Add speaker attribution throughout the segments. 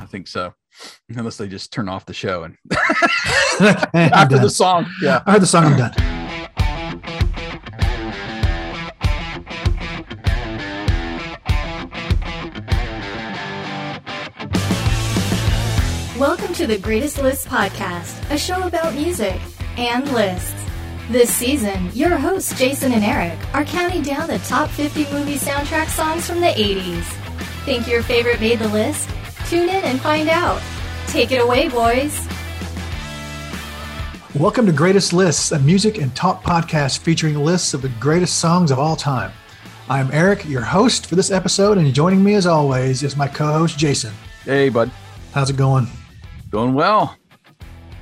Speaker 1: I think so. Unless they just turn off the show and after the song. Yeah.
Speaker 2: I heard the song. I'm done.
Speaker 3: Welcome to the Greatest Lists podcast, a show about music and lists. This season, your hosts Jason and Eric are counting down the top 50 movie soundtrack songs from the 80s. Think your favorite made the list? Tune in and find out. Take it away, boys.
Speaker 2: Welcome to Greatest Lists, a music and talk podcast featuring lists of the greatest songs of all time. I'm Eric, your host for this episode, and joining me as always is my co host Jason.
Speaker 1: Hey, bud.
Speaker 2: How's it going?
Speaker 1: Going well.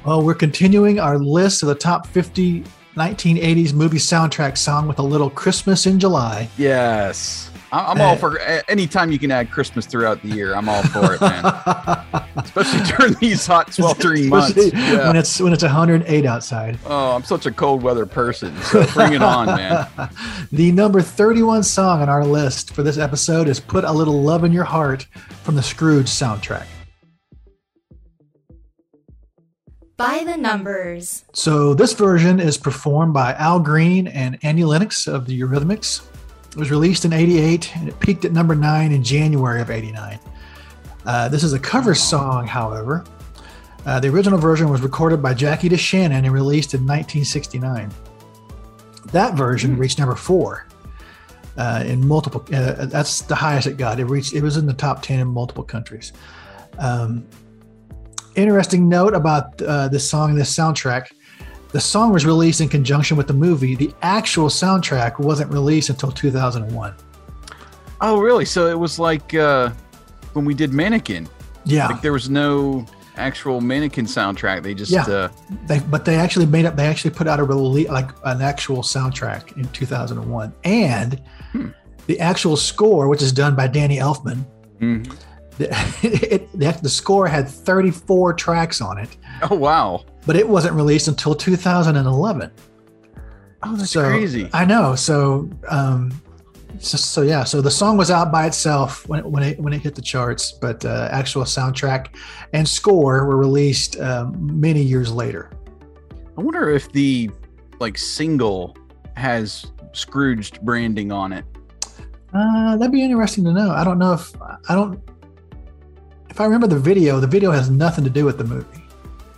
Speaker 2: Well, we're continuing our list of the top 50 1980s movie soundtrack song with a little Christmas in July.
Speaker 1: Yes. I- I'm all for a- anytime you can add Christmas throughout the year. I'm all for it, man. Especially during these hot, sweltering months. Yeah.
Speaker 2: when it's when it's 108 outside.
Speaker 1: Oh, I'm such a cold weather person. So bring it on, man.
Speaker 2: The number 31 song on our list for this episode is Put a Little Love in Your Heart from the Scrooged soundtrack.
Speaker 3: By the numbers.
Speaker 2: So this version is performed by Al Green and Annie Lennox of the Eurythmics. It was released in 88 and it peaked at number 9 in January of 89. Uh, this is a cover song, however. Uh, the original version was recorded by Jackie DeShannon and released in 1969. That version reached number 4 uh, in multiple. Uh, that's the highest it got. It reached. It was in the top 10 in multiple countries. Um, interesting note about uh, this song and this soundtrack the song was released in conjunction with the movie the actual soundtrack wasn't released until 2001
Speaker 1: Oh, really? So it was like uh, when we did Mannequin.
Speaker 2: yeah
Speaker 1: Like there was no actual Mannequin soundtrack. They just
Speaker 2: Yeah.
Speaker 1: uh,
Speaker 2: they, but they actually made up they actually put out a release like an actual soundtrack in 2001 and
Speaker 1: Hmm.
Speaker 2: the actual score which is done by danny elfman
Speaker 1: mhm.
Speaker 2: The, it, the, score had 34 tracks on it
Speaker 1: oh wow.
Speaker 2: but it wasn't released until 2011
Speaker 1: Oh, that's
Speaker 2: So,
Speaker 1: crazy.
Speaker 2: I know. So, um, so, so yeah. So the song was out by itself when it, when it when it hit the charts, but uh, actual soundtrack and score were released um, many years later.
Speaker 1: I wonder if the like single has Scrooged branding on it.
Speaker 2: Uh, that'd be interesting to know. I don't know if I don't. If I remember the video, the video has nothing to do with the movie.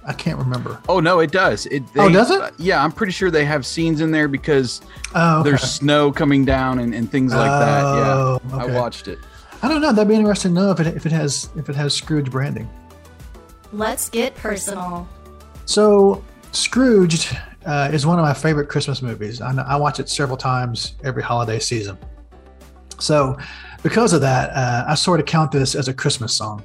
Speaker 2: I can't remember.
Speaker 1: Oh no, it does. It
Speaker 2: Oh, does it?
Speaker 1: uh, yeah, I'm pretty sure they have scenes in there because
Speaker 2: Oh, okay.
Speaker 1: there's snow coming down and, and things like that. Yeah,
Speaker 2: Oh,
Speaker 1: I watched it.
Speaker 2: I don't know. That'd be interesting to know if it if it has if it has Scrooged branding.
Speaker 3: Let's get personal.
Speaker 2: So, Scrooged uh, is one of my favorite Christmas movies. I, I watch it several times every holiday season. So, because of that, uh, I sort of count this as a Christmas song.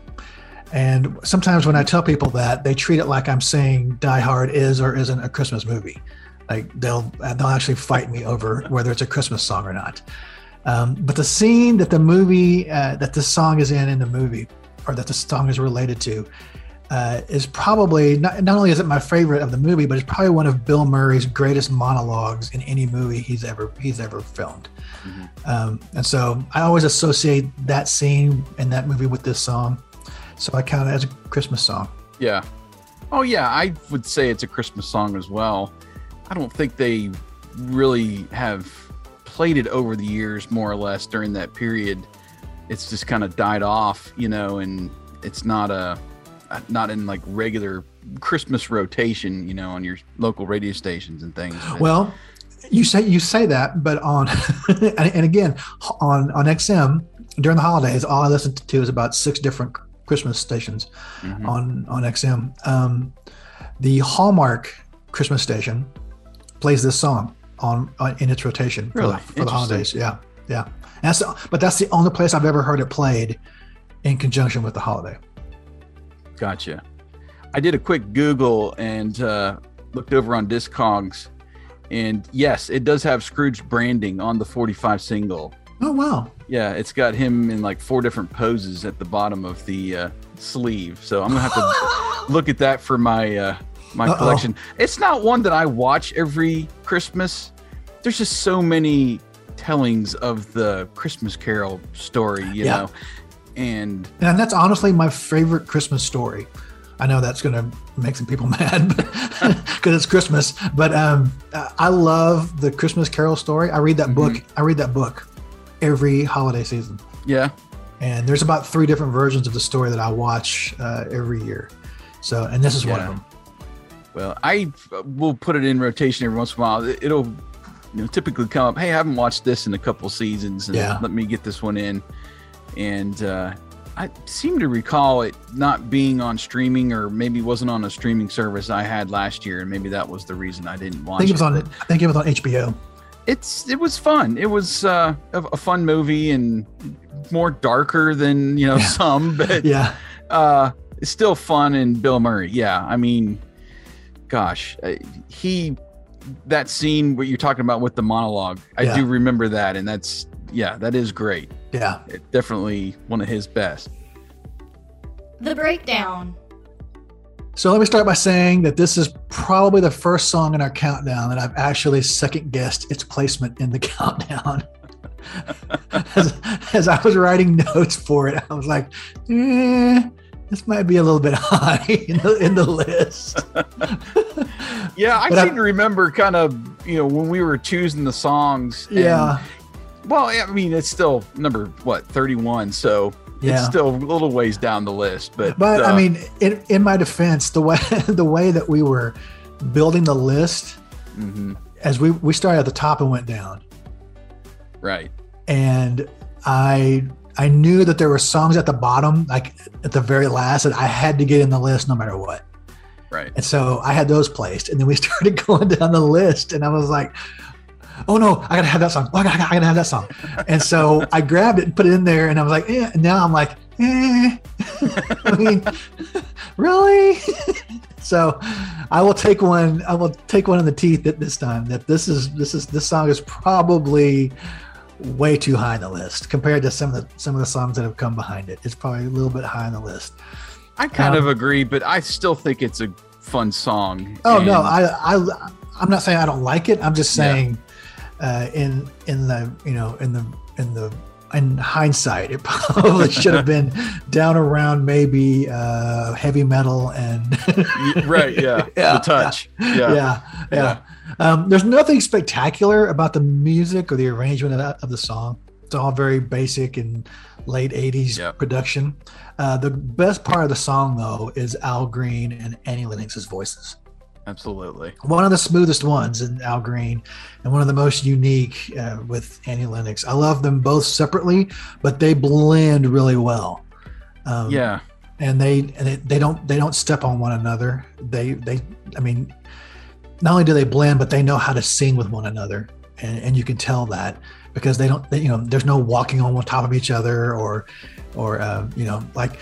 Speaker 2: And sometimes when I tell people that, they treat it like I'm saying Die Hard is or isn't a Christmas movie. Like they'll they'll actually fight me over whether it's a Christmas song or not. Um, but the scene that the movie uh, that the song is in in the movie, or that the song is related to, uh, is probably not, not only is it my favorite of the movie, but it's probably one of Bill Murray's greatest monologues in any movie he's ever he's ever filmed.
Speaker 1: Mhm.
Speaker 2: Um, and so I always associate that scene in that movie with this song. So I count it as a Christmas song.
Speaker 1: Yeah. Oh yeah, I would say it's a Christmas song as well. I don't think they really have played it over the years, more or less, during that period. It's just kind of died off, you know, and it's not a not in like regular Christmas rotation, you know, on your local radio stations and things. But-
Speaker 2: Well, you say you say that, but on and, again on on XM during the holidays, all I listen to is about six different Christmas stations
Speaker 1: Mhm.
Speaker 2: on on XM. Um, the Hallmark Christmas station plays this song on, on in its rotation for, the, for the holidays. Yeah, yeah. That's the, but that's the only place I've ever heard it played in conjunction with the holiday.
Speaker 1: Gotcha. I did a quick Google and uh, looked over on Discogs, and yes, it does have Scrooged branding on the 45 single.
Speaker 2: Oh wow!
Speaker 1: Yeah, it's got him in like four different poses at the bottom of the uh, sleeve. So I'm gonna have to look at that for my uh, my
Speaker 2: Uh-oh.
Speaker 1: collection. It's not one that I watch every Christmas. There's just so many tellings of the Christmas Carol story, you
Speaker 2: Yeah.
Speaker 1: know. And
Speaker 2: And that's honestly my favorite Christmas story. I know that's going to make some people mad because it's Christmas, but um, I love the Christmas Carol story. I read that book. I read that book every holiday season,
Speaker 1: yeah,
Speaker 2: and there's about three different versions of the story that I watch uh, every year. So, and this is one of them.
Speaker 1: well, I will put it in rotation every once in a while. It- It'll you know typically come up. Hey, I haven't watched this in a couple seasons, and
Speaker 2: Yeah.
Speaker 1: let me get this one in. And uh, I seem to recall it not being on streaming, or maybe wasn't on a streaming service I had last year, and maybe that was the reason I didn't
Speaker 2: I
Speaker 1: watch
Speaker 2: think it was
Speaker 1: it.
Speaker 2: on.
Speaker 1: but-
Speaker 2: I think it was on HBO.
Speaker 1: it's it was fun. It was uh, a, a fun movie and more darker than you know
Speaker 2: Yeah.
Speaker 1: some, but
Speaker 2: Yeah,
Speaker 1: uh, it's still fun. And Bill Murray, yeah, I mean, gosh, he that scene what you're talking about with the monologue, I
Speaker 2: Yeah.
Speaker 1: do remember that, and that's yeah, that is great.
Speaker 2: yeah.
Speaker 1: It, definitely one of his best.
Speaker 3: The Breakdown.
Speaker 2: So let me start by saying that this is probably the first song in our countdown that I've actually second guessed its placement in the countdown. as, as I was writing notes for it, I was like, eh, this might be a little bit high in the, in the list.
Speaker 1: Yeah, I
Speaker 2: But I-
Speaker 1: seem to remember kind of you know when we were choosing the songs. and-
Speaker 2: Yeah.
Speaker 1: Well, I mean, it's still number what 31, so
Speaker 2: Yeah.
Speaker 1: it's still a little ways down the list. But
Speaker 2: But
Speaker 1: uh,
Speaker 2: I mean, in, in my defense, the way the way that we were building the list,
Speaker 1: mhm,
Speaker 2: as we we started at the top and went down,
Speaker 1: right,
Speaker 2: and I I knew that there were songs at the bottom, like at the very last, that I had to get in the list no matter what.
Speaker 1: right.
Speaker 2: And so I had those placed, and then we started going down the list, and I was like, "Oh no, I gotta have that song! Oh, I gotta, I gotta have that song!" And so I grabbed it and put it in there, and I was like, "Eh." And now I'm like, "Eh." I mean, really? so I will take one. I will take one in the teeth at this time. That this is this is this song is probably way too high on the list compared to some of the some of the songs that have come behind it. It's probably a little bit high on the list.
Speaker 1: I kind
Speaker 2: Um,
Speaker 1: of agree, but I still think it's a fun song.
Speaker 2: Oh no, I, I I'm not saying I don't like it. I'm just
Speaker 1: Yeah.
Speaker 2: Uh, in in the you know in the in the in hindsight, it probably should have been down around maybe uh, heavy metal and
Speaker 1: right, yeah,
Speaker 2: Yeah,
Speaker 1: the touch, yeah,
Speaker 2: yeah, yeah. Um, there's nothing spectacular about the music or the arrangement of, that, of the song. It's all very basic and late 80s
Speaker 1: Yep.
Speaker 2: production. Uh, the best part of the song, though, is Al Green and Annie Lennox's voices.
Speaker 1: Absolutely.
Speaker 2: One of the smoothest ones in Al Green, and one of the most unique uh, with Annie Lennox. I love them both separately, but they blend really well. Um,
Speaker 1: Yeah,
Speaker 2: and they and they, they don't they don't step on one another. They they I mean, not only do they blend, but they know how to sing with one another, and and you can tell that because they don't they, you know there's no walking on top of each other or or uh, you know like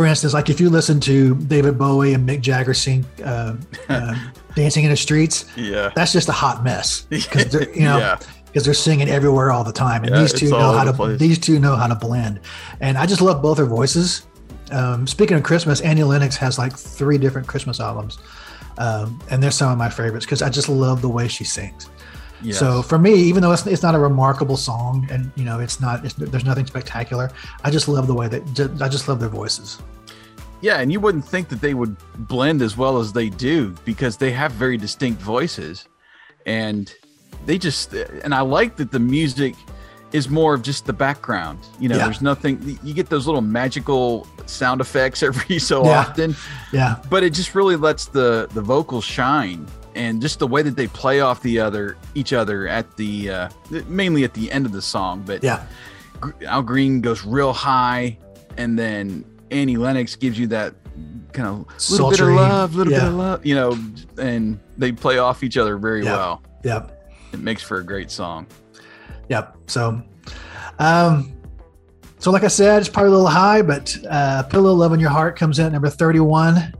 Speaker 2: for instance like if you listen to David Bowie and Mick Jagger sing uh, uh, Dancing in the Streets,
Speaker 1: yeah,
Speaker 2: that's just a hot mess because they're you know
Speaker 1: yeah,
Speaker 2: because they're singing everywhere all the time, and
Speaker 1: Yeah,
Speaker 2: these two know how
Speaker 1: the
Speaker 2: to
Speaker 1: place.
Speaker 2: these two know how to blend. And I just love both their voices. Um, speaking of Christmas, Annie Lennox has like three different Christmas albums, um, and they're some of my favorites because I just love the way she sings.
Speaker 1: yes.
Speaker 2: So for me, even though it's, it's not a remarkable song, and you know it's not it's, there's nothing spectacular, I just love the way that I just love their voices.
Speaker 1: Yeah, and you wouldn't think that they would blend as well as they do because they have very distinct voices, and they just and I like that the music is more of just the background. You know,
Speaker 2: Yeah.
Speaker 1: there's nothing. You get those little magical sound effects every so
Speaker 2: Yeah.
Speaker 1: often.
Speaker 2: Yeah,
Speaker 1: but it just really lets the the vocals shine and just the way that they play off the other each other at the uh mainly at the end of the song but
Speaker 2: yeah,
Speaker 1: al green goes real high and then annie lennox gives you that kind of little bit of love little bit of love you know and they play off each other very
Speaker 2: Yeah.
Speaker 1: well
Speaker 2: Yep.
Speaker 1: it makes for a great song
Speaker 2: Yep. So, um, so like I said, it's probably a little high, but uh, "Put a Little Love in Your Heart" comes in at number 31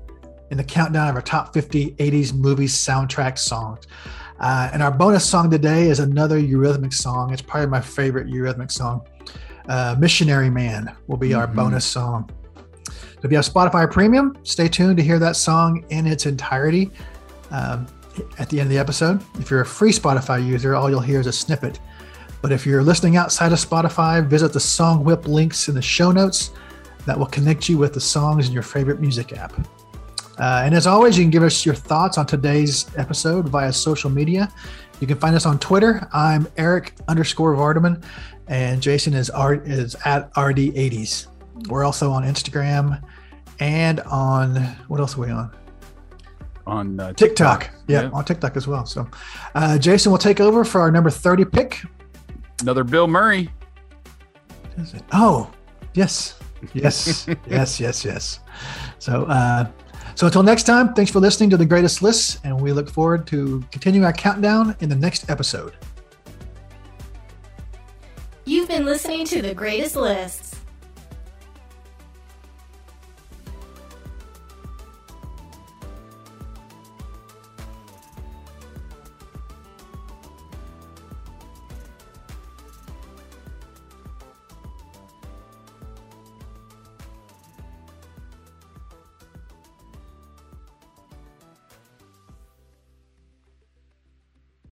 Speaker 2: in the countdown of our top 50 80s movie soundtrack songs. Uh, and our bonus song today is another Eurythmic song. It's probably my favorite Eurythmic song. Uh, "Missionary Man" will be our
Speaker 1: Mhm.
Speaker 2: bonus song. So if you have Spotify Premium, stay tuned to hear that song in its entirety um, at the end of the episode. If you're a free Spotify user, all you'll hear is a snippet. But if you're listening outside of Spotify, visit the Songwhip links in the show notes that will connect you with the songs in your favorite music app. Uh, and as always, you can give us your thoughts on today's episode via social media. You can find us on Twitter. I'm Eric underscore Vardeman, and Jason is art is at RD80s. We're also on Instagram and on what else are we on?
Speaker 1: On uh,
Speaker 2: TikTok. TikTok. Yeah, yeah, on TikTok as well. So, uh, Jason will take over for our number 30 pick.
Speaker 1: Another Bill Murray.
Speaker 2: Oh, yes. Yes, yes, yes, yes. So, uh, so until next time, thanks for listening to the greatest lists, and we look forward to continuing our countdown in the next episode.
Speaker 3: You've been listening to the greatest lists.